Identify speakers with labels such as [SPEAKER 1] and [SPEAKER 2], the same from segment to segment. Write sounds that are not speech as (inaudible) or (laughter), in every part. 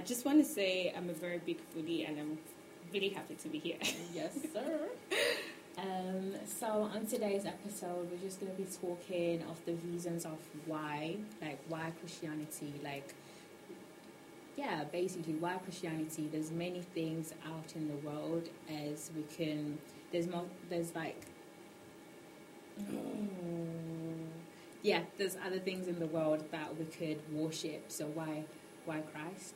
[SPEAKER 1] I just want to say I'm a very big foodie, and I'm really happy to be here.
[SPEAKER 2] Yes, (laughs) sir. um, so on today's episode, we're just going to be talking of the reasons of why, like why Christianity, like yeah, basically why Christianity. There's many things out in the world as we can. There's more. There's like. Yeah, there's other things in the world that we could worship. So why, why Christ?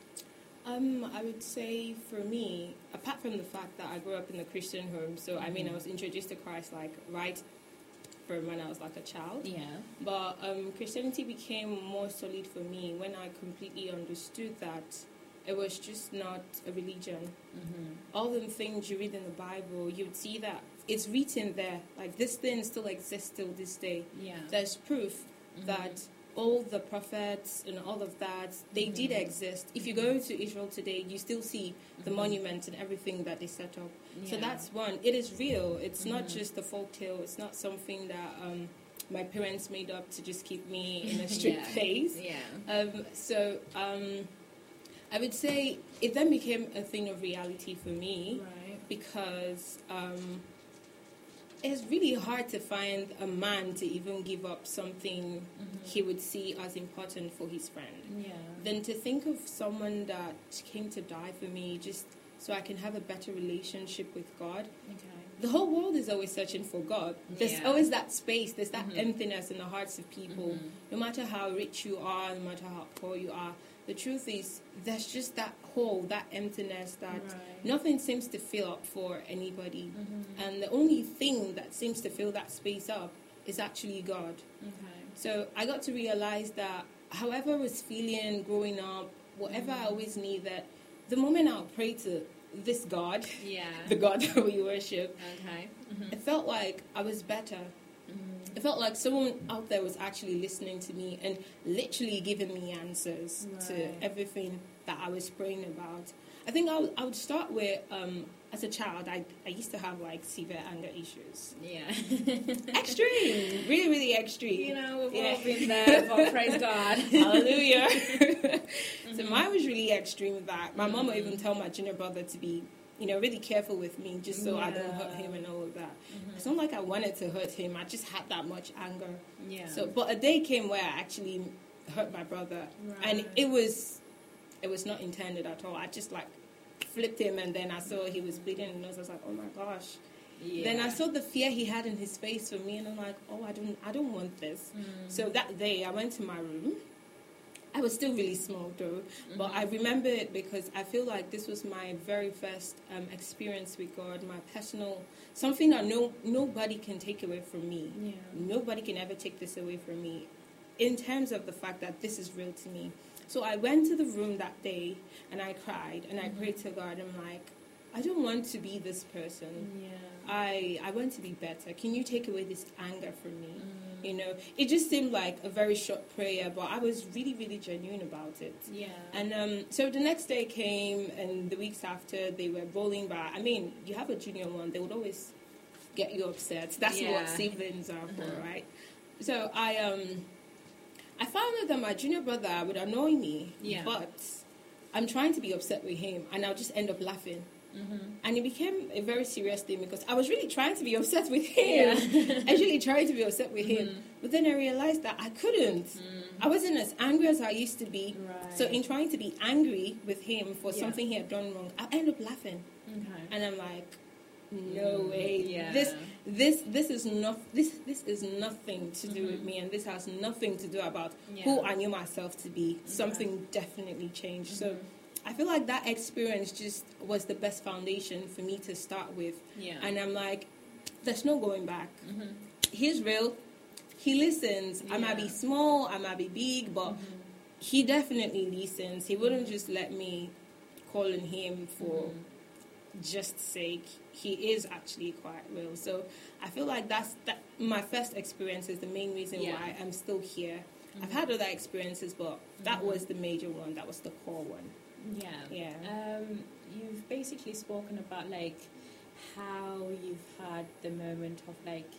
[SPEAKER 1] Um, I would say for me, apart from the fact that I grew up in a Christian home, so I mean, I was introduced to Christ like right from when I was like a child.
[SPEAKER 2] Yeah.
[SPEAKER 1] But um, Christianity became more solid for me when I completely understood that it was just not a religion.
[SPEAKER 2] Mm-hmm.
[SPEAKER 1] All the things you read in the Bible, you'd see that it's written there. Like this thing still exists till this day.
[SPEAKER 2] Yeah.
[SPEAKER 1] There's proof
[SPEAKER 2] Mhm.
[SPEAKER 1] that all the prophets and all of that they did
[SPEAKER 2] Mhm.
[SPEAKER 1] exist. If you go to Israel today, you still see the
[SPEAKER 2] Mhm.
[SPEAKER 1] monuments and everything that they set up. So that's one. It is real. It's not
[SPEAKER 2] Mhm.
[SPEAKER 1] just a folk tale. It's not something that um, my parents made up to just keep me (laughs) in a strict
[SPEAKER 2] Yeah.
[SPEAKER 1] place.
[SPEAKER 2] Yeah.
[SPEAKER 1] Um, so um, I would say it then became a thing of reality for me
[SPEAKER 2] Right.
[SPEAKER 1] because um, it's really hard to find a man to even give up something
[SPEAKER 2] Mhm.
[SPEAKER 1] he would see as important for his friend.
[SPEAKER 2] Yeah.
[SPEAKER 1] Then to think of someone that came to die for me just so I can have a better relationship with God.
[SPEAKER 2] Okay.
[SPEAKER 1] The whole world is always searching for God. There's
[SPEAKER 2] Yeah.
[SPEAKER 1] always that space, there's that
[SPEAKER 2] Mhm.
[SPEAKER 1] emptiness in the hearts of people.
[SPEAKER 2] Mhm.
[SPEAKER 1] No matter how rich you are, no matter how poor you are, the truth is there's just that hole, that emptiness that
[SPEAKER 2] Right.
[SPEAKER 1] nothing seems to fill up for anybody.
[SPEAKER 2] Mhm.
[SPEAKER 1] And the only thing that seems to fill that space up is actually God.
[SPEAKER 2] Okay.
[SPEAKER 1] So I got to realize that however I was feeling growing up, whatever I always needed, the moment I'll pray to this God,
[SPEAKER 2] Yeah. (laughs)
[SPEAKER 1] the God (laughs) that we worship,
[SPEAKER 2] Okay. Mhm.
[SPEAKER 1] it felt like I was better. It felt like someone out there was actually listening to me and literally giving me answers
[SPEAKER 2] Right.
[SPEAKER 1] to everything that I was praying about. I think I would, I would start with, um, as a child, I, I used to have like severe anger issues.
[SPEAKER 2] Yeah. (laughs)
[SPEAKER 1] Extreme, really, really extreme.
[SPEAKER 2] you know, we've
[SPEAKER 1] Yeah.
[SPEAKER 2] all been there, but (laughs) praise God.
[SPEAKER 1] Hallelujah. (laughs) So
[SPEAKER 2] Mhm.
[SPEAKER 1] mine was really extreme with that. My mom would even tell my junior brother to be, you know, really careful with me just so I don't hurt him and all of that.
[SPEAKER 2] Mhm.
[SPEAKER 1] It's not like I wanted to hurt him. I just had that much anger.
[SPEAKER 2] Yeah.
[SPEAKER 1] So, but a day came where I actually hurt my brother, and it was, it was not intended at all. I just like flipped him, and then I saw he was bleeding, and I was like, oh my gosh.
[SPEAKER 2] yeah.
[SPEAKER 1] Then I saw the fear he had in his face for me, and I'm like, oh, I don't, I don't want this.
[SPEAKER 2] Mm.
[SPEAKER 1] So that day, I went to my room. I was still really small though, but
[SPEAKER 2] Mm-hmm.
[SPEAKER 1] I remember it because I feel like this was my very first um, experience with God, my personal something that no nobody can take away from me.
[SPEAKER 2] Yeah.
[SPEAKER 1] Nobody can ever take this away from me, in terms of the fact that this is real to me. So I went to the room that day and I cried and I
[SPEAKER 2] Mhm.
[SPEAKER 1] prayed to God. I'm like, I don't want to be this person.
[SPEAKER 2] Yeah.
[SPEAKER 1] I I want to be better. Can you take away this anger from me?
[SPEAKER 2] Mm.
[SPEAKER 1] You know, it just seemed like a very short prayer, but I was really, really genuine about it.
[SPEAKER 2] Yeah.
[SPEAKER 1] And um, so the next day came, and the weeks after, they were rolling by. I mean, you have a junior one, they would always get you upset. That's what
[SPEAKER 2] Yeah.
[SPEAKER 1] siblings are for,
[SPEAKER 2] Mhm.
[SPEAKER 1] right? So I um, I found out that my junior brother would annoy me,
[SPEAKER 2] Yeah.
[SPEAKER 1] but I'm trying to be upset with him, and I'll just end up laughing.
[SPEAKER 2] Mhm.
[SPEAKER 1] And it became a very serious thing because I was really trying to be upset with him.
[SPEAKER 2] Yeah. (laughs)
[SPEAKER 1] I was really trying to be upset with him.
[SPEAKER 2] Mhm.
[SPEAKER 1] But then I realized that I couldn't.
[SPEAKER 2] Mm.
[SPEAKER 1] I wasn't as angry as I used to be.
[SPEAKER 2] Right.
[SPEAKER 1] So in trying to be angry with him for
[SPEAKER 2] Yeah.
[SPEAKER 1] something he had done wrong, I end up laughing.
[SPEAKER 2] Okay.
[SPEAKER 1] And I'm like, no
[SPEAKER 2] Mm,
[SPEAKER 1] way.
[SPEAKER 2] Yeah.
[SPEAKER 1] This this this is not this this is nothing to do with
[SPEAKER 2] Mhm.
[SPEAKER 1] me and this has nothing to do about
[SPEAKER 2] Yeah.
[SPEAKER 1] who I knew myself to be. Something definitely changed. So
[SPEAKER 2] Mhm.
[SPEAKER 1] I feel like that experience just was the best foundation for me to start with.
[SPEAKER 2] Yeah.
[SPEAKER 1] And I'm like, there's no going back.
[SPEAKER 2] Mhm.
[SPEAKER 1] He's real. He listens. I might be small, I might be big, but
[SPEAKER 2] Mhm.
[SPEAKER 1] he definitely listens. He wouldn't just let me call on him for
[SPEAKER 2] Mhm.
[SPEAKER 1] just sake. He is actually quite real. So I feel like that's that. My first experience is the main reason
[SPEAKER 2] Yeah.
[SPEAKER 1] why I'm still here. I've
[SPEAKER 2] Mhm.
[SPEAKER 1] had other experiences, but that
[SPEAKER 2] Mhm.
[SPEAKER 1] was the major one. That was the core one.
[SPEAKER 2] Yeah.
[SPEAKER 1] Yeah.
[SPEAKER 2] Um, you've basically spoken about like how you've had the moment of like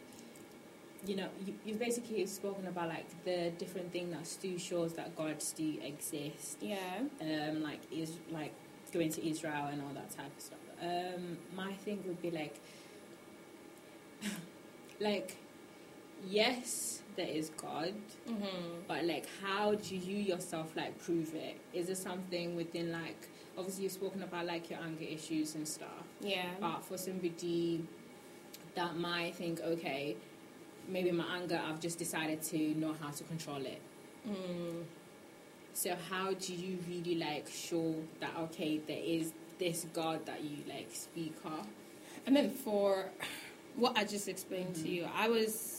[SPEAKER 2] you know, you, you've basically spoken about like the different thing that Stu shows that gods do exist.
[SPEAKER 1] Yeah.
[SPEAKER 2] Um, like is like going to Israel and all that type of stuff. Um, my thing would be like, (laughs) like, yes, there is God,
[SPEAKER 1] Mm-hmm.
[SPEAKER 2] but like, how do you yourself like prove it? Is it something within like, obviously you've spoken about like your anger issues and stuff,
[SPEAKER 1] Yeah.
[SPEAKER 2] but for somebody that might think, okay, maybe my anger, I've just decided to know how to control it.
[SPEAKER 1] Mm.
[SPEAKER 2] So how do you really like show that okay, there is this God that you like speak of?
[SPEAKER 1] I mean, for what I just explained to
[SPEAKER 2] Mhm.
[SPEAKER 1] you, I was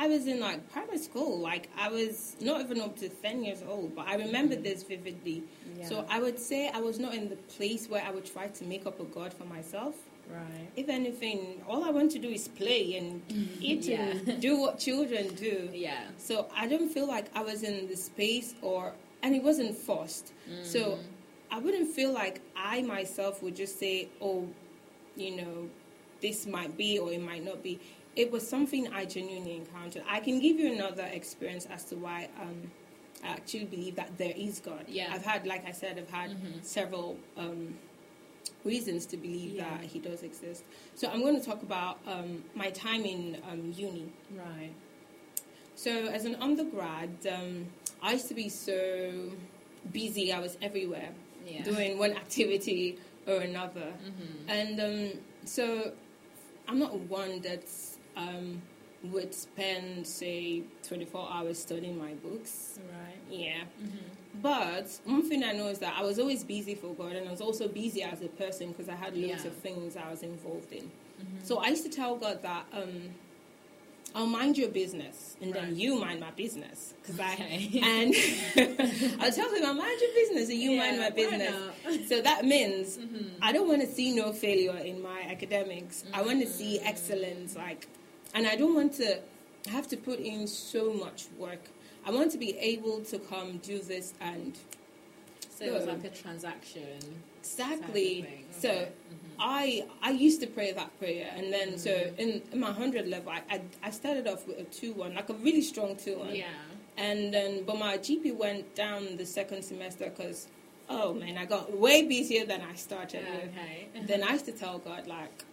[SPEAKER 1] I was in like primary school. Like I was not even up to ten years old, but I remember
[SPEAKER 2] Mhm.
[SPEAKER 1] this vividly. So I would say I was not in the place where I would try to make up a god for myself.
[SPEAKER 2] right.
[SPEAKER 1] If anything, all I want to do is play and (laughs) eat
[SPEAKER 2] Yeah.
[SPEAKER 1] and do what children do.
[SPEAKER 2] Yeah.
[SPEAKER 1] So I don't feel like I was in the space or, and it wasn't forced. So
[SPEAKER 2] Mm.
[SPEAKER 1] I wouldn't feel like I myself would just say, oh, you know, this might be or it might not be. It was something I genuinely encountered. I can give you another experience as to why um, I actually believe that there is God.
[SPEAKER 2] Yeah.
[SPEAKER 1] I've had, like I said, I've had
[SPEAKER 2] Mhm.
[SPEAKER 1] several um, reasons to believe
[SPEAKER 2] Yeah.
[SPEAKER 1] that He does exist. So I'm going to talk about um, my time in um, uni.
[SPEAKER 2] right.
[SPEAKER 1] So as an undergrad, um, I used to be so busy. I was everywhere
[SPEAKER 2] Yeah.
[SPEAKER 1] doing one activity or another.
[SPEAKER 2] Mhm.
[SPEAKER 1] And um, so I'm not one that's um, would spend, say, 24 hours studying my books.
[SPEAKER 2] Right.
[SPEAKER 1] Yeah.
[SPEAKER 2] Mhm.
[SPEAKER 1] But one thing I know is that I was always busy for God and I was also busy as a person because I had loads
[SPEAKER 2] Yeah.
[SPEAKER 1] of things I was involved in.
[SPEAKER 2] Mhm.
[SPEAKER 1] So I used to tell God that um, I'll mind your business and
[SPEAKER 2] Right.
[SPEAKER 1] then you mind my business. Cause
[SPEAKER 2] Okay.
[SPEAKER 1] I, (laughs) and (laughs) I'll tell him, I'll mind your business and you mind my business. So that means
[SPEAKER 2] Mhm.
[SPEAKER 1] I don't want to see no failure in my academics. I want to see
[SPEAKER 2] Mm.
[SPEAKER 1] excellence, like, and I don't want to have to put in so much work. I want to be able to come do this and
[SPEAKER 2] So it was like a transaction.
[SPEAKER 1] exactly.
[SPEAKER 2] thing.
[SPEAKER 1] So
[SPEAKER 2] Okay. Mhm.
[SPEAKER 1] I I used to pray that prayer, and then so
[SPEAKER 2] Mm.
[SPEAKER 1] in, in my hundred level, I, I I started off with a two one, like a really strong two one.
[SPEAKER 2] Yeah.
[SPEAKER 1] And then, but my GP went down the second semester because, oh man, I got way busier than I started with.
[SPEAKER 2] Okay.
[SPEAKER 1] then I (laughs) used to tell God, like,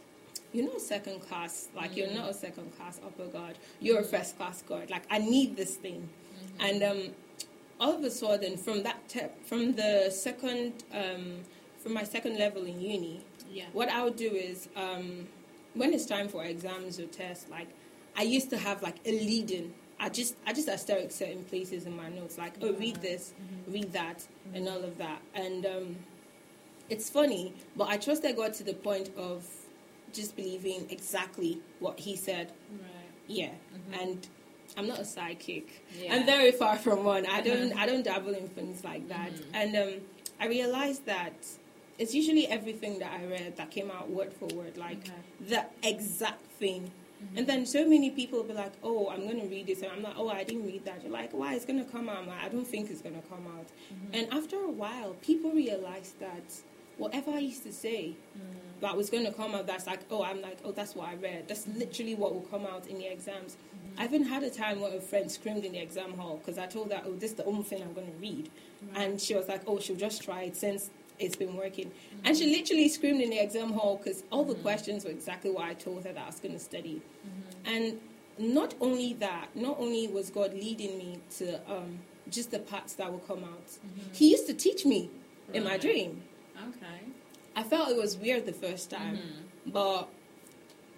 [SPEAKER 1] you're not second class, like, you're
[SPEAKER 2] Mm.
[SPEAKER 1] not a second class upper God, you're a first class God. Like, I need this thing.
[SPEAKER 2] Mhm.
[SPEAKER 1] And um, all of a sudden, from that, te- from the second, um, from my second level in uni,
[SPEAKER 2] yeah.
[SPEAKER 1] what I would do is, um, when it's time for exams or tests, like, I used to have like a lead-in. I just, I just asterisk certain places in my notes, like, oh, read this,
[SPEAKER 2] Mhm.
[SPEAKER 1] read that, and all of that. And um, it's funny, but I trusted God to the point of just believing exactly what He said.
[SPEAKER 2] Right.
[SPEAKER 1] Yeah,
[SPEAKER 2] Mhm.
[SPEAKER 1] and I'm not a psychic.
[SPEAKER 2] Yeah.
[SPEAKER 1] I'm very far from one. I don't, (laughs) I don't dabble in things like that.
[SPEAKER 2] Mhm.
[SPEAKER 1] And um, I realized that it's usually everything that I read that came out word for word, like
[SPEAKER 2] Okay.
[SPEAKER 1] the exact thing.
[SPEAKER 2] Mhm.
[SPEAKER 1] And then so many people will be like, "Oh, I'm going to read this," and I'm like, "Oh, I didn't read that." You're like, "Why? It's going to come out." I'm like, "I don't think it's going to come out."
[SPEAKER 2] Mhm.
[SPEAKER 1] And after a while, people realize that whatever I used to say
[SPEAKER 2] Mhm.
[SPEAKER 1] that was going to come out, that's like, oh, I'm like, oh, that's what I read. That's literally what will come out in the exams.
[SPEAKER 2] Mhm.
[SPEAKER 1] I even had a time where a friend screamed in the exam hall because I told her, oh, this is the only thing I'm going to read.
[SPEAKER 2] Right.
[SPEAKER 1] And she was like, oh, she'll just try it since it's been working.
[SPEAKER 2] Mhm.
[SPEAKER 1] And she literally screamed in the exam hall because all the
[SPEAKER 2] Mhm.
[SPEAKER 1] questions were exactly what I told her that I was going to study.
[SPEAKER 2] Mhm.
[SPEAKER 1] And not only that, not only was God leading me to um, just the parts that will come out,
[SPEAKER 2] Mhm.
[SPEAKER 1] He used to teach me in my dream.
[SPEAKER 2] Okay.
[SPEAKER 1] I felt it was weird the first time,
[SPEAKER 2] Mhm.
[SPEAKER 1] but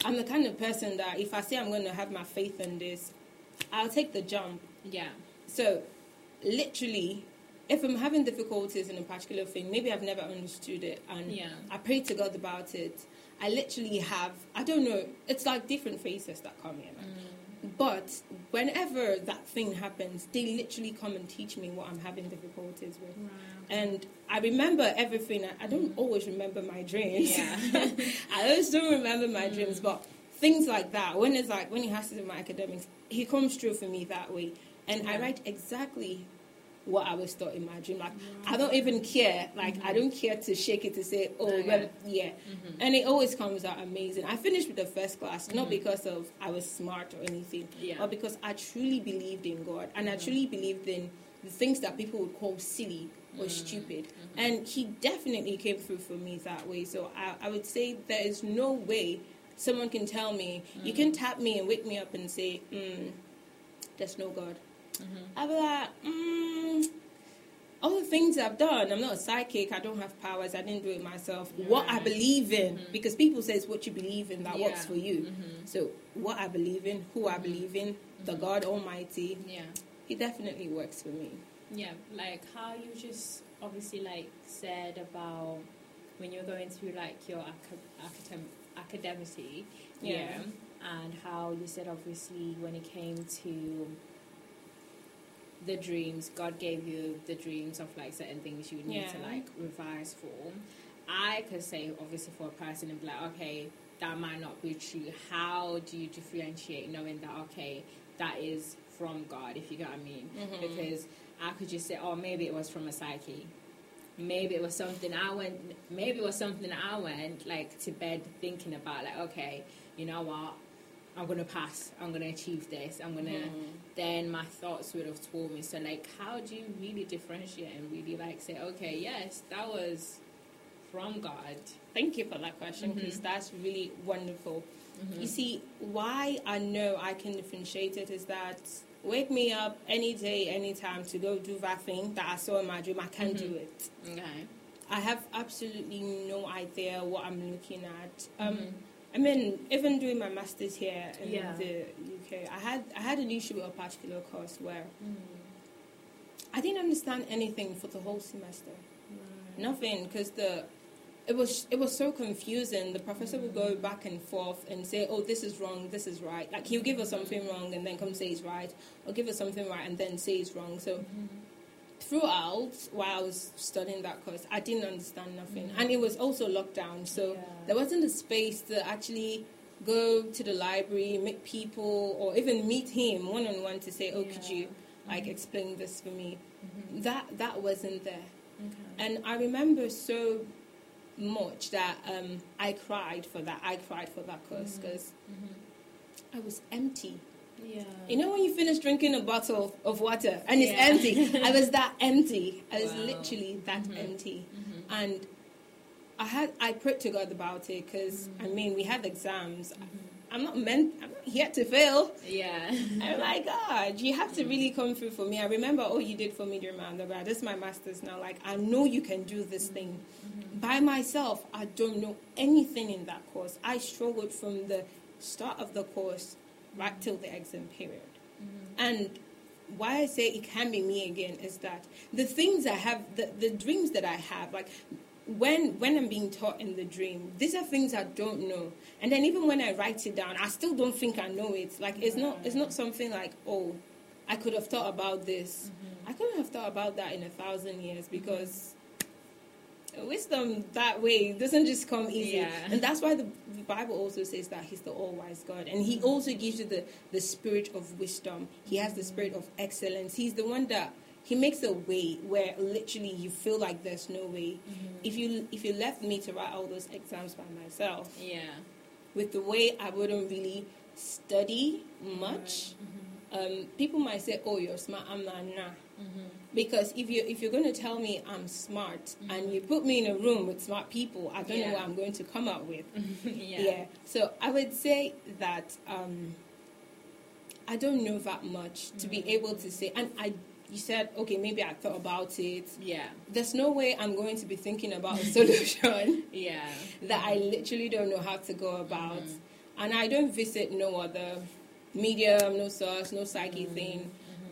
[SPEAKER 1] I'm the kind of person that if I say I'm going to have my faith in this, I'll take the jump.
[SPEAKER 2] Yeah.
[SPEAKER 1] So, literally, if I'm having difficulties in a particular thing, maybe I've never understood it, and
[SPEAKER 2] Yeah.
[SPEAKER 1] I pray to God about it. I literally have, I don't know, it's like different faces that come in.
[SPEAKER 2] Mm.
[SPEAKER 1] But whenever that thing happens, they literally come and teach me what I'm having difficulties with.
[SPEAKER 2] Right.
[SPEAKER 1] And I remember everything. I- I don't always remember my dreams.
[SPEAKER 2] Yeah. (laughs)
[SPEAKER 1] I always don't remember my
[SPEAKER 2] Mm.
[SPEAKER 1] dreams, but things like that, when it's like, when he has to do my academics, he comes through for me that way. And I write exactly what I was taught in my dream. Like I don't even care. Like I
[SPEAKER 2] Mm-hmm.
[SPEAKER 1] don't care to shake it to say, oh,
[SPEAKER 2] Okay.
[SPEAKER 1] well, yeah.
[SPEAKER 2] Mm-hmm.
[SPEAKER 1] And it always comes out amazing. I finished with the first class not because of I was smart or anything,
[SPEAKER 2] Yeah.
[SPEAKER 1] but because I truly believed in God and I
[SPEAKER 2] Mhm.
[SPEAKER 1] truly believed in the things that people would call silly or
[SPEAKER 2] Mm.
[SPEAKER 1] stupid.
[SPEAKER 2] Mm-hmm.
[SPEAKER 1] And He definitely came through for me that way. So I, I would say there is no way someone can tell me, you
[SPEAKER 2] Mm.
[SPEAKER 1] can tap me and wake me up and say, mm, there's no God.
[SPEAKER 2] Mm-hmm.
[SPEAKER 1] I'll be like, mm, all the things I've done, I'm not a psychic, I don't have powers, I didn't do it myself. What I believe in,
[SPEAKER 2] Mhm.
[SPEAKER 1] because people say it's what you believe in that
[SPEAKER 2] Yeah.
[SPEAKER 1] works for you.
[SPEAKER 2] Mm-hmm.
[SPEAKER 1] So what I believe in, who I believe in, the
[SPEAKER 2] Mhm.
[SPEAKER 1] God Almighty,
[SPEAKER 2] Yeah.
[SPEAKER 1] He definitely works for me.
[SPEAKER 2] Yeah, like how you just obviously like said about when you're going through like your acad- academ- academicity,
[SPEAKER 1] Yeah.
[SPEAKER 2] yeah, and how you said obviously when it came to the dreams, God gave you the dreams of like certain things you need to like revise for. I could say obviously for a person and be like, okay, that might not be true. How do you differentiate knowing that okay, that is from God, if you get what I mean?
[SPEAKER 1] Mhm.
[SPEAKER 2] Because I could just say, oh, maybe it was from a psyche. Maybe it was something I went. Maybe it was something I went like to bed thinking about. Like, okay, you know what? I'm gonna pass. I'm gonna achieve this. I'm gonna.
[SPEAKER 1] Mhm.
[SPEAKER 2] Then my thoughts would have told me. So, like, how do you really differentiate and really like say, okay, yes, that was from God.
[SPEAKER 1] Thank you for that question because
[SPEAKER 2] Mhm.
[SPEAKER 1] that's really wonderful.
[SPEAKER 2] Mhm.
[SPEAKER 1] You see, why I know I can differentiate it is that wake me up any day, any time to go do that thing that I saw in my dream, I can do
[SPEAKER 2] Mhm.
[SPEAKER 1] it.
[SPEAKER 2] Okay.
[SPEAKER 1] I have absolutely no idea what I'm looking at. Um,
[SPEAKER 2] Mhm.
[SPEAKER 1] I mean, even doing my masters here in
[SPEAKER 2] Yeah.
[SPEAKER 1] the UK, I had I had an issue with a particular course where
[SPEAKER 2] Mm.
[SPEAKER 1] I didn't understand anything for the whole semester.
[SPEAKER 2] Right.
[SPEAKER 1] Nothing, because the it was it was so confusing. The professor would go back and forth and say, "Oh, this is wrong. This is right." Like he'll give us something wrong and then come say it's right, or give us something right and then say it's wrong. So
[SPEAKER 2] Mhm.
[SPEAKER 1] Throughout while I was studying that course, I didn't understand nothing,
[SPEAKER 2] Mhm.
[SPEAKER 1] and it was also lockdown, so
[SPEAKER 2] Yeah.
[SPEAKER 1] there wasn't a space to actually go to the library, meet people, or even meet him one on one to say, "Oh, could you like
[SPEAKER 2] Mhm.
[SPEAKER 1] explain this for me?"
[SPEAKER 2] Mhm.
[SPEAKER 1] That that wasn't there.
[SPEAKER 2] Okay.
[SPEAKER 1] And I remember so much that um, I cried for that. I cried for that course because
[SPEAKER 2] Mhm.
[SPEAKER 1] I was empty.
[SPEAKER 2] Yeah.
[SPEAKER 1] You know when you finish drinking a bottle of water and it's
[SPEAKER 2] Yeah.
[SPEAKER 1] empty? (laughs) I was that empty. I was
[SPEAKER 2] Wow.
[SPEAKER 1] literally that
[SPEAKER 2] Mhm.
[SPEAKER 1] empty.
[SPEAKER 2] Mhm.
[SPEAKER 1] And I had I prayed to God about it because I
[SPEAKER 2] Mhm.
[SPEAKER 1] mean we had exams.
[SPEAKER 2] Mhm.
[SPEAKER 1] I'm not meant. I'm not here to fail.
[SPEAKER 2] Yeah. (laughs)
[SPEAKER 1] I'm like God. You have to really come through for me. I remember all you did for me during my undergrad. This is my master's now. Like I know you can do this thing.
[SPEAKER 2] Mhm.
[SPEAKER 1] by myself, I don't know anything in that course. I struggled from the start of the course right till the exam period.
[SPEAKER 2] Mhm.
[SPEAKER 1] And why I say it can be me again is that the things I have, the, the dreams that I have, like when when I'm being taught in the dream, these are things I don't know. And then even when I write it down, I still don't think I know it. Like it's not it's not something like oh, I could have thought about this.
[SPEAKER 2] Mhm.
[SPEAKER 1] I couldn't have thought about that in a thousand years because wisdom that way doesn't just come easy.
[SPEAKER 2] Yeah.
[SPEAKER 1] And that's why the, the Bible also says that He's the all wise God. And He also gives you the, the spirit of wisdom. He has the spirit of excellence. He's the one that He makes a way where literally you feel like there's no way.
[SPEAKER 2] Mhm.
[SPEAKER 1] If you if you left me to write all those exams by myself,
[SPEAKER 2] Yeah.
[SPEAKER 1] with the way I wouldn't really study much,
[SPEAKER 2] Mhm.
[SPEAKER 1] um, people might say, "Oh, you're smart." I'm not nah.
[SPEAKER 2] Mhm.
[SPEAKER 1] Because if you if you're going to tell me I'm smart and you put me in a room with smart people, I don't know
[SPEAKER 2] Mm-hmm.
[SPEAKER 1] What I'm going to come up with. (laughs)
[SPEAKER 2] yeah.
[SPEAKER 1] Yeah. So I would say that um, I don't know that much to be
[SPEAKER 2] Mhm.
[SPEAKER 1] able to say. And I, you said, okay, maybe I thought about it.
[SPEAKER 2] Yeah.
[SPEAKER 1] There's no way I'm going to be thinking about a (laughs) solution
[SPEAKER 2] Yeah. (laughs)
[SPEAKER 1] that I literally don't know how to go about.
[SPEAKER 2] Mhm.
[SPEAKER 1] And I don't visit no other medium, no source, no psyche
[SPEAKER 2] Mhm.
[SPEAKER 1] thing.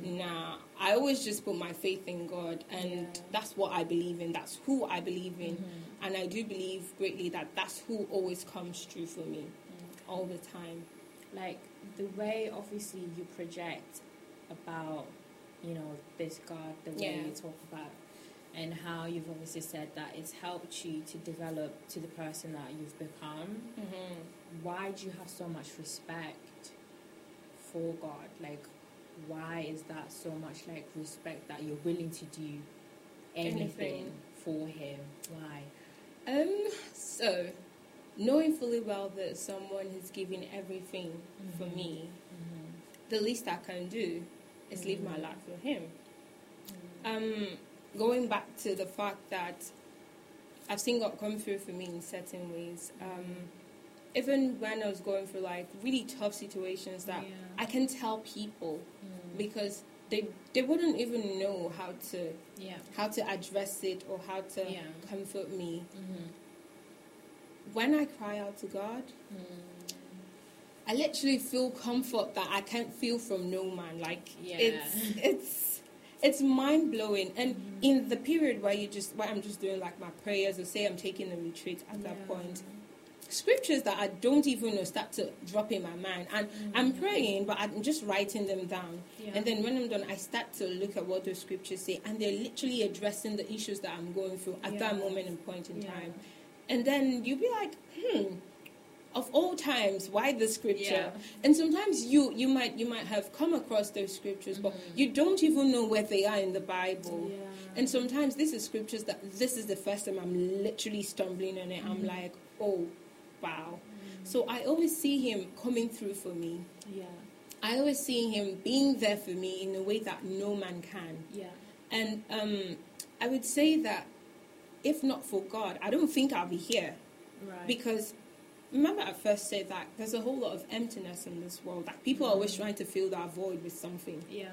[SPEAKER 2] Mhm.
[SPEAKER 1] Nah, I always just put my faith in God, and
[SPEAKER 2] Yeah.
[SPEAKER 1] that's what I believe in. That's who I believe in,
[SPEAKER 2] Mhm.
[SPEAKER 1] and I do believe greatly that that's who always comes true for me
[SPEAKER 2] Mhm.
[SPEAKER 1] all the time.
[SPEAKER 2] like the way obviously you project about you know this god the way
[SPEAKER 1] Yeah.
[SPEAKER 2] you talk about and how you've obviously said that it's helped you to develop to the person that you've become
[SPEAKER 1] Mm-hmm.
[SPEAKER 2] why do you have so much respect for god like why is that so much like respect that you're willing to do anything,
[SPEAKER 1] Anything.
[SPEAKER 2] for him? Why?
[SPEAKER 1] Um, so knowing fully well that someone is giving everything for
[SPEAKER 2] Mhm.
[SPEAKER 1] me,
[SPEAKER 2] Mm-hmm.
[SPEAKER 1] the least I can do is live my
[SPEAKER 2] Mhm.
[SPEAKER 1] life for him. Um, going back to the fact that I've seen God come through for me in certain ways. Um, even when I was going through like really tough situations that
[SPEAKER 2] Yeah.
[SPEAKER 1] I can tell people
[SPEAKER 2] Mm.
[SPEAKER 1] because they they wouldn't even know how to
[SPEAKER 2] yeah.
[SPEAKER 1] how to address it or how to
[SPEAKER 2] Yeah.
[SPEAKER 1] comfort me.
[SPEAKER 2] Mm-hmm.
[SPEAKER 1] When I cry out to God, I literally feel comfort that I can't feel from no man. Like
[SPEAKER 2] Yeah.
[SPEAKER 1] it's it's it's mind blowing. And
[SPEAKER 2] Mhm.
[SPEAKER 1] in the period where you just where I'm just doing like my prayers or say I'm taking a retreat at that point, scriptures that I don't even know start to drop in my mind. And I'm
[SPEAKER 2] Mhm.
[SPEAKER 1] praying, but I'm just writing them down.
[SPEAKER 2] Yeah.
[SPEAKER 1] And then when I'm done, I start to look at what those scriptures say, and they're literally addressing the issues that I'm going through at that moment and point in
[SPEAKER 2] Yeah.
[SPEAKER 1] time. And then you'll be like, hmm, of all times, why the scripture?
[SPEAKER 2] Yeah.
[SPEAKER 1] And sometimes you you might you might have come across those scriptures, but
[SPEAKER 2] Mhm.
[SPEAKER 1] you don't even know where they are in the Bible.
[SPEAKER 2] Yeah.
[SPEAKER 1] And sometimes this is scriptures that this is the first time I'm literally stumbling on it. I'm
[SPEAKER 2] Mhm.
[SPEAKER 1] like, oh, wow.
[SPEAKER 2] Mm.
[SPEAKER 1] So I always see him coming through for me.
[SPEAKER 2] yeah.
[SPEAKER 1] I always see him being there for me in a way that no man can.
[SPEAKER 2] Yeah.
[SPEAKER 1] And um, I would say that if not for God, I don't think I'll be here.
[SPEAKER 2] Right.
[SPEAKER 1] Because remember, I first said that there's a whole lot of emptiness in this world. That people are always
[SPEAKER 2] Mhm.
[SPEAKER 1] trying to fill that void with something.
[SPEAKER 2] yeah.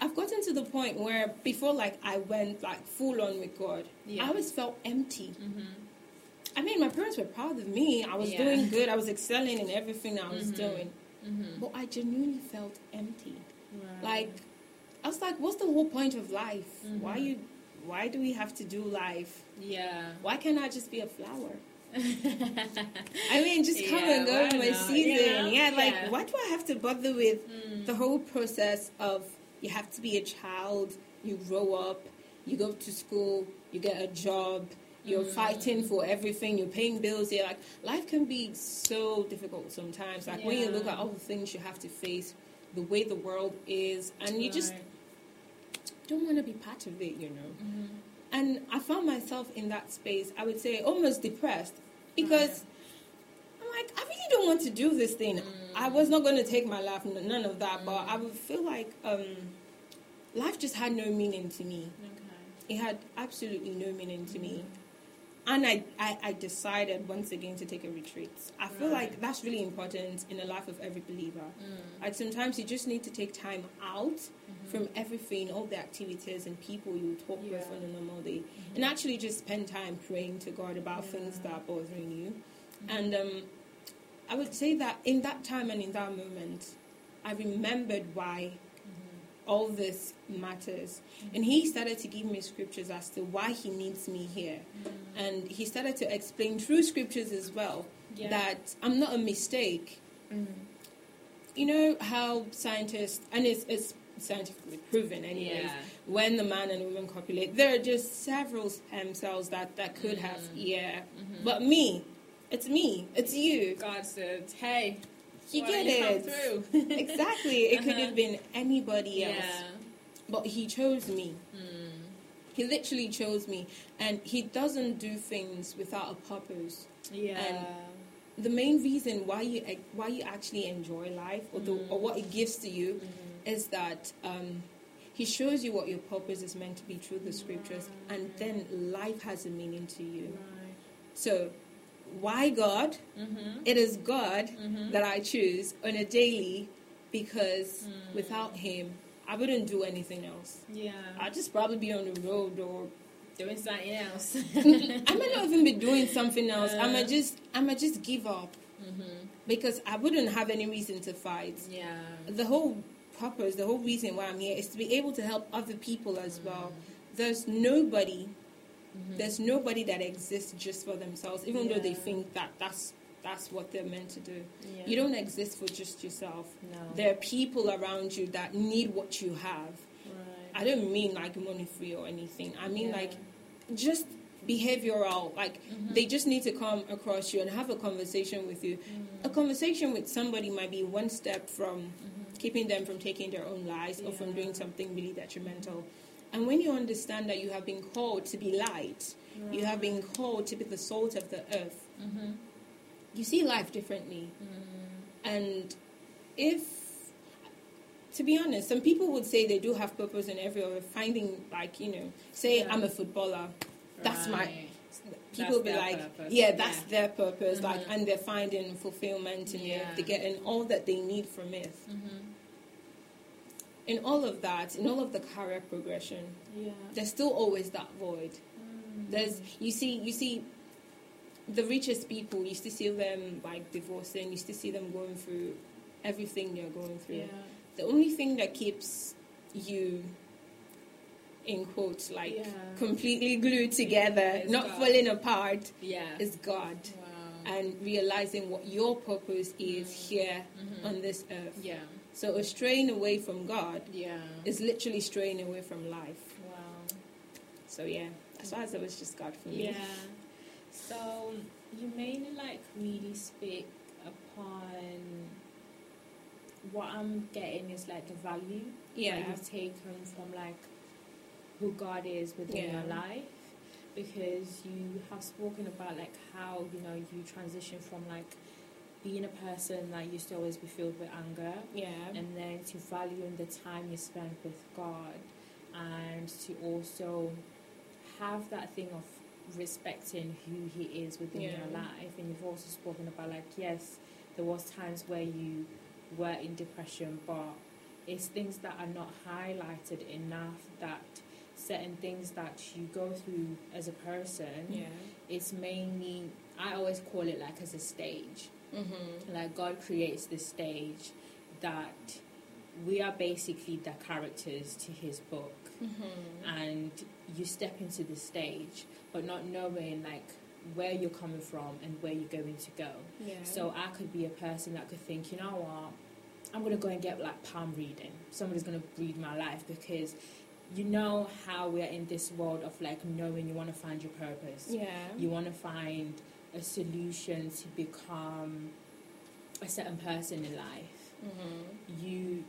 [SPEAKER 1] I've gotten to the point where before, like, I went like full on with God,
[SPEAKER 2] Yeah.
[SPEAKER 1] I always felt empty.
[SPEAKER 2] Mm-hmm.
[SPEAKER 1] I mean, my parents were proud of me. I was
[SPEAKER 2] Yeah.
[SPEAKER 1] doing good. I was excelling in everything I was
[SPEAKER 2] Mhm.
[SPEAKER 1] doing.
[SPEAKER 2] Mm-hmm.
[SPEAKER 1] But I genuinely felt empty.
[SPEAKER 2] Right.
[SPEAKER 1] Like, I was like, what's the whole point of life? Why
[SPEAKER 2] Mhm.
[SPEAKER 1] you? Why do we have to do life?
[SPEAKER 2] yeah.
[SPEAKER 1] Why can't I just be a flower? (laughs) I mean, just come
[SPEAKER 2] Yeah,
[SPEAKER 1] and go
[SPEAKER 2] why
[SPEAKER 1] in my
[SPEAKER 2] not?
[SPEAKER 1] season.
[SPEAKER 2] Know?
[SPEAKER 1] Yeah, like,
[SPEAKER 2] Yeah.
[SPEAKER 1] why do I have to bother with
[SPEAKER 2] Mm.
[SPEAKER 1] the whole process of you have to be a child, you grow up, you go to school, you get a job, you're
[SPEAKER 2] Mm.
[SPEAKER 1] fighting for everything, you're paying bills. You're like, life can be so difficult sometimes. Like, when you look at all the things you have to face, the way the world is, and you just don't want to be part of it, you know.
[SPEAKER 2] Mhm.
[SPEAKER 1] And I found myself in that space, I would say almost depressed because
[SPEAKER 2] Right.
[SPEAKER 1] I'm like, I really don't want to do this thing.
[SPEAKER 2] Mm.
[SPEAKER 1] I was not going to take my life, none of that, but
[SPEAKER 2] Mm.
[SPEAKER 1] I would feel like um, life just had no meaning to me.
[SPEAKER 2] Okay.
[SPEAKER 1] It had absolutely no meaning to me. And I, I, I decided once again to take a retreat. I feel
[SPEAKER 2] Right.
[SPEAKER 1] like that's really important in the life of every believer.
[SPEAKER 2] Mm.
[SPEAKER 1] Like sometimes you just need to take time out
[SPEAKER 2] Mhm.
[SPEAKER 1] from everything, all the activities and people you talk with on a normal day,
[SPEAKER 2] Mhm.
[SPEAKER 1] and actually just spend time praying to God about things that are bothering you.
[SPEAKER 2] Mhm.
[SPEAKER 1] And um, I would say that in that time and in that moment, I remembered why. All this matters. And he started to give me scriptures as to why he needs me here.
[SPEAKER 2] Mm.
[SPEAKER 1] And he started to explain through scriptures as well
[SPEAKER 2] Yeah.
[SPEAKER 1] that I'm not a mistake.
[SPEAKER 2] Mhm.
[SPEAKER 1] You know how scientists, and it's, it's scientifically proven anyways,
[SPEAKER 2] Yeah.
[SPEAKER 1] when the man and the woman copulate, there are just several stem cells that, that could have,
[SPEAKER 2] Mm.
[SPEAKER 1] yeah.
[SPEAKER 2] Mhm.
[SPEAKER 1] But me, it's me, it's you.
[SPEAKER 2] God said, "Hey,
[SPEAKER 1] You
[SPEAKER 2] why
[SPEAKER 1] get
[SPEAKER 2] don't come
[SPEAKER 1] it.
[SPEAKER 2] through?" (laughs)
[SPEAKER 1] exactly. It could
[SPEAKER 2] Uh-huh.
[SPEAKER 1] have been anybody else.
[SPEAKER 2] yeah.
[SPEAKER 1] But he chose me.
[SPEAKER 2] Mm.
[SPEAKER 1] He literally chose me. And he doesn't do things without a purpose.
[SPEAKER 2] Yeah.
[SPEAKER 1] The main reason why you why you actually enjoy life or, the,
[SPEAKER 2] Mm.
[SPEAKER 1] or what it gives to you
[SPEAKER 2] Mhm.
[SPEAKER 1] is that um, he shows you what your purpose is meant to be through the scriptures, and then life has a meaning to you.
[SPEAKER 2] Right.
[SPEAKER 1] So, why God?
[SPEAKER 2] Mhm.
[SPEAKER 1] It is God
[SPEAKER 2] Mhm.
[SPEAKER 1] that I choose on a daily because
[SPEAKER 2] Mm.
[SPEAKER 1] without Him, I wouldn't do anything else.
[SPEAKER 2] Yeah.
[SPEAKER 1] I'd just probably be on the road or
[SPEAKER 2] doing something else. (laughs)
[SPEAKER 1] I might not even be doing something else. I might just I might just give up
[SPEAKER 2] Mhm.
[SPEAKER 1] because I wouldn't have any reason to fight.
[SPEAKER 2] Yeah.
[SPEAKER 1] The whole purpose, the whole reason why I'm here is to be able to help other people as well. There's nobody,
[SPEAKER 2] Mhm.
[SPEAKER 1] there's nobody that exists just for themselves, even though they think that that's that's what they're meant to do.
[SPEAKER 2] Yeah.
[SPEAKER 1] You don't exist for just yourself.
[SPEAKER 2] No.
[SPEAKER 1] There are people around you that need what you have.
[SPEAKER 2] Right.
[SPEAKER 1] I don't mean like money free or anything. I mean
[SPEAKER 2] Yeah.
[SPEAKER 1] like just behavioral. Like
[SPEAKER 2] Mhm.
[SPEAKER 1] they just need to come across you and have a conversation with you.
[SPEAKER 2] Mhm.
[SPEAKER 1] A conversation with somebody might be one step from
[SPEAKER 2] Mhm.
[SPEAKER 1] keeping them from taking their own lives or from doing something really detrimental. And when you understand that you have been called to be light, you have been called to be the salt of the earth,
[SPEAKER 2] Mm-hmm.
[SPEAKER 1] you see life differently. And if, to be honest, some people would say they do have purpose in every or finding, like, you know, say
[SPEAKER 2] Yeah.
[SPEAKER 1] I'm a footballer. That's my. People
[SPEAKER 2] That's
[SPEAKER 1] be like,
[SPEAKER 2] purpose.
[SPEAKER 1] yeah, that's
[SPEAKER 2] Yeah.
[SPEAKER 1] their purpose, like,
[SPEAKER 2] Mhm.
[SPEAKER 1] and they're finding fulfillment in
[SPEAKER 2] Yeah.
[SPEAKER 1] it. They're getting all that they need from it.
[SPEAKER 2] Mm-hmm.
[SPEAKER 1] In all of that, in all of the career progression,
[SPEAKER 2] Yeah.
[SPEAKER 1] there's still always that void.
[SPEAKER 2] Mm.
[SPEAKER 1] There's you see you see the richest people you still see them like divorcing, you still see them going through everything they're going through.
[SPEAKER 2] Yeah.
[SPEAKER 1] The only thing that keeps you in quotes like
[SPEAKER 2] Yeah.
[SPEAKER 1] completely glued together, not
[SPEAKER 2] God.
[SPEAKER 1] falling apart,
[SPEAKER 2] Yeah.
[SPEAKER 1] is God.
[SPEAKER 2] wow.
[SPEAKER 1] And realizing what your purpose is here
[SPEAKER 2] Mhm.
[SPEAKER 1] on this earth.
[SPEAKER 2] Yeah.
[SPEAKER 1] So a straying away from God
[SPEAKER 2] Yeah.
[SPEAKER 1] is literally straying away from life.
[SPEAKER 2] Wow.
[SPEAKER 1] So yeah, as far as it was just God for me.
[SPEAKER 2] Yeah. So you mainly like really speak upon what I'm getting is like the value
[SPEAKER 1] Yeah.
[SPEAKER 2] that you've taken from like who God is within
[SPEAKER 1] Yeah.
[SPEAKER 2] your life because you have spoken about like how you know you transition from like being a person that used to always be filled with anger
[SPEAKER 1] Yeah.
[SPEAKER 2] and then to valuing the time you spend with God and to also have that thing of respecting who he is within
[SPEAKER 1] Yeah.
[SPEAKER 2] your life and you've also spoken about like yes there was times where you were in depression but it's things that are not highlighted enough that certain things that you go through as a person
[SPEAKER 1] Yeah.
[SPEAKER 2] it's mainly i always call it like as a stage
[SPEAKER 1] Mm-hmm.
[SPEAKER 2] like God creates this stage that we are basically the characters to his book
[SPEAKER 1] Mm-hmm.
[SPEAKER 2] and you step into the stage but not knowing like where you're coming from and where you're going to go
[SPEAKER 1] Yeah.
[SPEAKER 2] so i could be a person that could think you know what i'm to go and get like palm reading somebody's to read my life because you know how we're in this world of like knowing you want to find your purpose
[SPEAKER 1] yeah.
[SPEAKER 2] you want to find a solution to become a certain person in life.
[SPEAKER 1] Mm-hmm.
[SPEAKER 2] you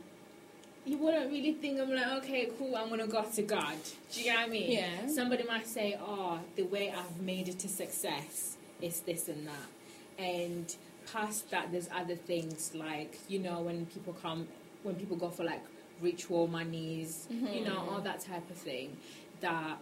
[SPEAKER 2] you wouldn't really think I'm like okay cool I'm gonna go to God. Do you know what I mean?
[SPEAKER 1] Yeah.
[SPEAKER 2] somebody might say oh the way I've made it to success is this and that. And past that there's other things like you know when people come when people go for like ritual monies you know all that type of thing that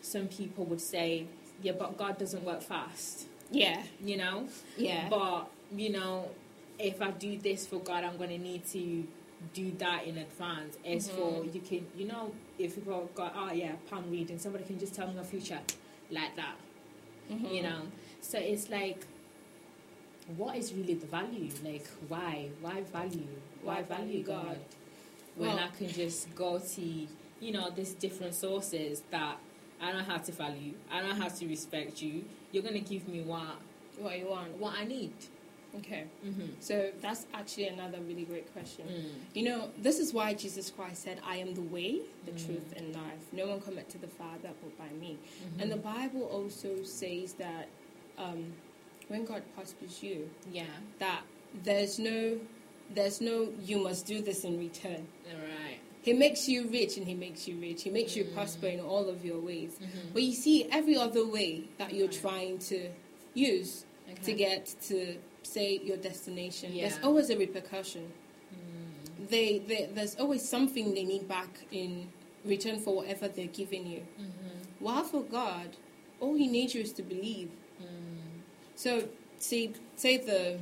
[SPEAKER 2] some people would say yeah but God doesn't work fast
[SPEAKER 1] Yeah.
[SPEAKER 2] you know
[SPEAKER 1] Yeah.
[SPEAKER 2] but you know if i do this for god i'm going to need to do that in advance as for
[SPEAKER 1] Mhm.
[SPEAKER 2] you can you know if people go oh yeah palm reading somebody can just tell me your future like that
[SPEAKER 1] Mhm.
[SPEAKER 2] you know so it's like what is really the value like why why value why,
[SPEAKER 1] Why
[SPEAKER 2] value
[SPEAKER 1] value
[SPEAKER 2] god,
[SPEAKER 1] God?
[SPEAKER 2] when
[SPEAKER 1] Well-
[SPEAKER 2] i can just go to you know these different sources that i don't have to value i don't have to respect you you're going to give me what
[SPEAKER 1] What you want?
[SPEAKER 2] what i need
[SPEAKER 1] Okay.
[SPEAKER 2] mm-hmm.
[SPEAKER 1] So that's actually another really great question.
[SPEAKER 2] Mm.
[SPEAKER 1] You know, this is why Jesus Christ said, "I am the way, the
[SPEAKER 2] Mm.
[SPEAKER 1] truth, and life. No one cometh to the Father but by me."
[SPEAKER 2] Mm-hmm.
[SPEAKER 1] And the Bible also says that um, when God prospers you,
[SPEAKER 2] Yeah.
[SPEAKER 1] that there's no, there's no, you must do this in return.
[SPEAKER 2] All right.
[SPEAKER 1] He makes you rich, and He makes you rich. He makes you
[SPEAKER 2] Mm.
[SPEAKER 1] prosper in all of your ways.
[SPEAKER 2] Mm-hmm.
[SPEAKER 1] But you see, every other way that you're trying to use
[SPEAKER 2] Okay.
[SPEAKER 1] to get to say your destination, there's always a repercussion.
[SPEAKER 2] Mm.
[SPEAKER 1] They, they, there's always something they need back in return for whatever they're giving you.
[SPEAKER 2] Mm-hmm.
[SPEAKER 1] While for God, all He needs you is to believe.
[SPEAKER 2] Mm.
[SPEAKER 1] So, say, say the,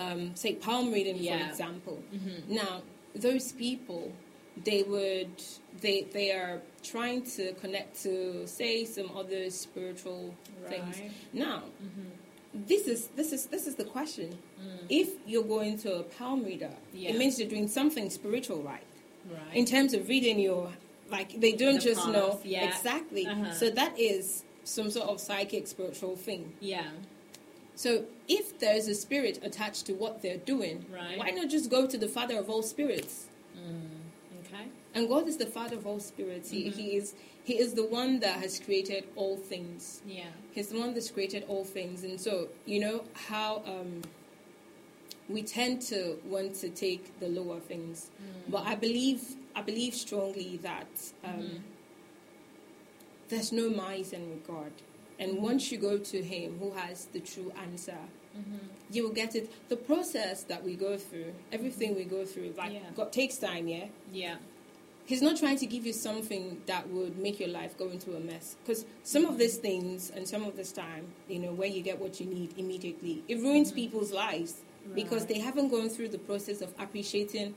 [SPEAKER 1] um, say palm reading for example.
[SPEAKER 2] Mm-hmm.
[SPEAKER 1] Now, those people, they would, they, they are trying to connect to, say, some other spiritual things. Now,
[SPEAKER 2] Mm-hmm.
[SPEAKER 1] this is this is this is the question.
[SPEAKER 2] Mm.
[SPEAKER 1] If you're going to a palm reader,
[SPEAKER 2] Yeah.
[SPEAKER 1] it means you're doing something spiritual, right?
[SPEAKER 2] Right.
[SPEAKER 1] In terms of reading your, like they don't
[SPEAKER 2] The
[SPEAKER 1] just know
[SPEAKER 2] yeah.
[SPEAKER 1] exactly.
[SPEAKER 2] Uh-huh.
[SPEAKER 1] So that is some sort of psychic spiritual thing.
[SPEAKER 2] yeah.
[SPEAKER 1] So if there's a spirit attached to what they're doing,
[SPEAKER 2] Right.
[SPEAKER 1] why not just go to the Father of all spirits?
[SPEAKER 2] Mm. Okay.
[SPEAKER 1] And God is the Father of all spirits. He,
[SPEAKER 2] Mhm.
[SPEAKER 1] he is He is the one that has created all things.
[SPEAKER 2] Yeah.
[SPEAKER 1] He's the one that's created all things. And so, you know how um, we tend to want to take the lower things. But I believe I believe strongly that um, there's no miser with God. And mm-hmm. once you go to Him, who has the true answer, mm-hmm. you will get it. The process that we go through, everything mm-hmm. we go through, like
[SPEAKER 2] Yeah.
[SPEAKER 1] God takes time. Yeah,
[SPEAKER 2] Yeah.
[SPEAKER 1] He's not trying to give you something that would make your life go into a mess. Because some of these things and some of this time, you know, where you get what you need immediately, it ruins people's lives because they haven't gone through the process of appreciating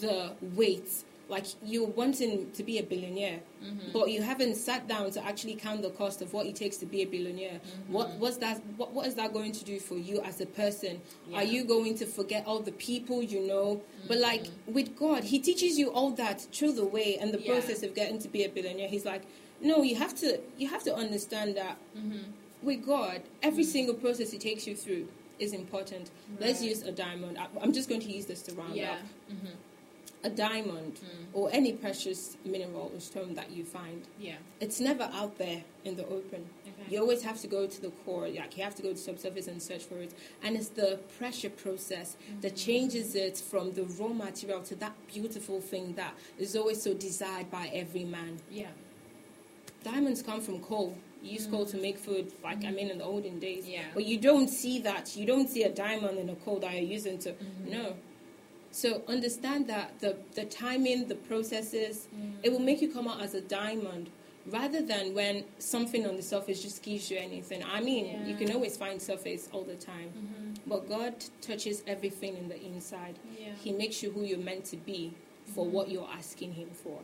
[SPEAKER 1] the weight. Like you're wanting to be a billionaire, mm-hmm. but you haven't sat down to actually count the cost of what it takes to be a billionaire. Mm-hmm. What what's that? What, what is that going to do for you as a person? Are you going to forget all the people you know? But like mm-hmm. with God, He teaches you all that through the way and the
[SPEAKER 2] Yeah.
[SPEAKER 1] process of getting to be a billionaire. He's like, no, you have to you have to understand that with God, every single process He takes you through is important. Let's use a diamond. I, I'm just going to use this to round
[SPEAKER 2] Yeah.
[SPEAKER 1] up. A diamond mm. or any precious mineral or stone that you find,
[SPEAKER 2] Yeah.
[SPEAKER 1] it's never out there in the open.
[SPEAKER 2] Okay.
[SPEAKER 1] You always have to go to the core, like you have to go to subsurface and search for it. And it's the pressure process that mm. changes it from the raw material to that beautiful thing that is always so desired by every man.
[SPEAKER 2] Yeah.
[SPEAKER 1] Diamonds come from coal. You use coal mm. to make food, like I mean in the olden days.
[SPEAKER 2] Yeah.
[SPEAKER 1] But you don't see that. You don't see a diamond in a coal that you're using to. Mm-hmm. No. So understand that the the timing, the processes, mm. it will make you come out as a diamond, rather than when something on the surface just gives you anything. I mean, you can always find surface all the time, mm-hmm. but God touches everything in the inside.
[SPEAKER 2] Yeah.
[SPEAKER 1] He makes you who you're meant to be for mm-hmm. what you're asking Him for.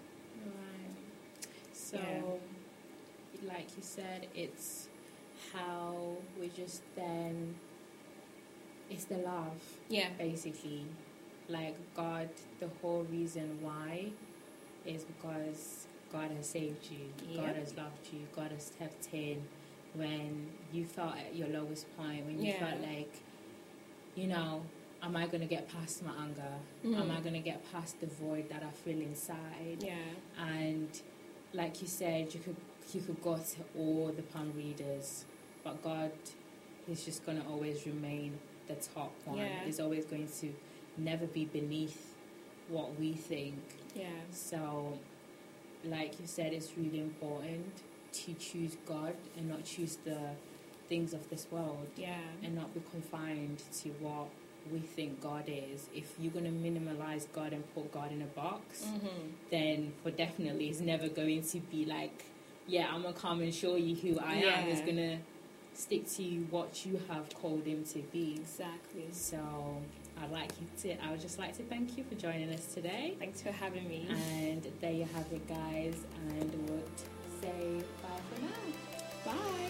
[SPEAKER 2] Right. So,
[SPEAKER 1] Yeah.
[SPEAKER 2] like you said, it's how we just then. It's the love,
[SPEAKER 1] Yeah.
[SPEAKER 2] basically. Like God, the whole reason why is because God has saved you. God has loved you. God has stepped in when you felt at your lowest point, when you
[SPEAKER 1] Yeah.
[SPEAKER 2] felt like, you know, am I going to get past my anger? Am I
[SPEAKER 1] Mhm.
[SPEAKER 2] going to get past the void that I feel inside?
[SPEAKER 1] Yeah.
[SPEAKER 2] and like you said you could you could go to all the palm readers but god is just going to always remain the top one
[SPEAKER 1] Yeah.
[SPEAKER 2] is always going to never be beneath what we think
[SPEAKER 1] Yeah.
[SPEAKER 2] so like you said it's really important to choose god and not choose the things of this world
[SPEAKER 1] Yeah.
[SPEAKER 2] and not be confined to what we think god is if you're going to minimalize god and put god in a box
[SPEAKER 1] Mm-hmm.
[SPEAKER 2] then for definitely it's never going to be like, yeah, I'm gonna come and show you who I am. It's gonna stick to what you have called him to be.
[SPEAKER 1] Exactly.
[SPEAKER 2] So I'd like you to, I would just like to thank you for joining us today.
[SPEAKER 1] Thanks for having me.
[SPEAKER 2] And there you have it, guys. And would say bye for now. Bye.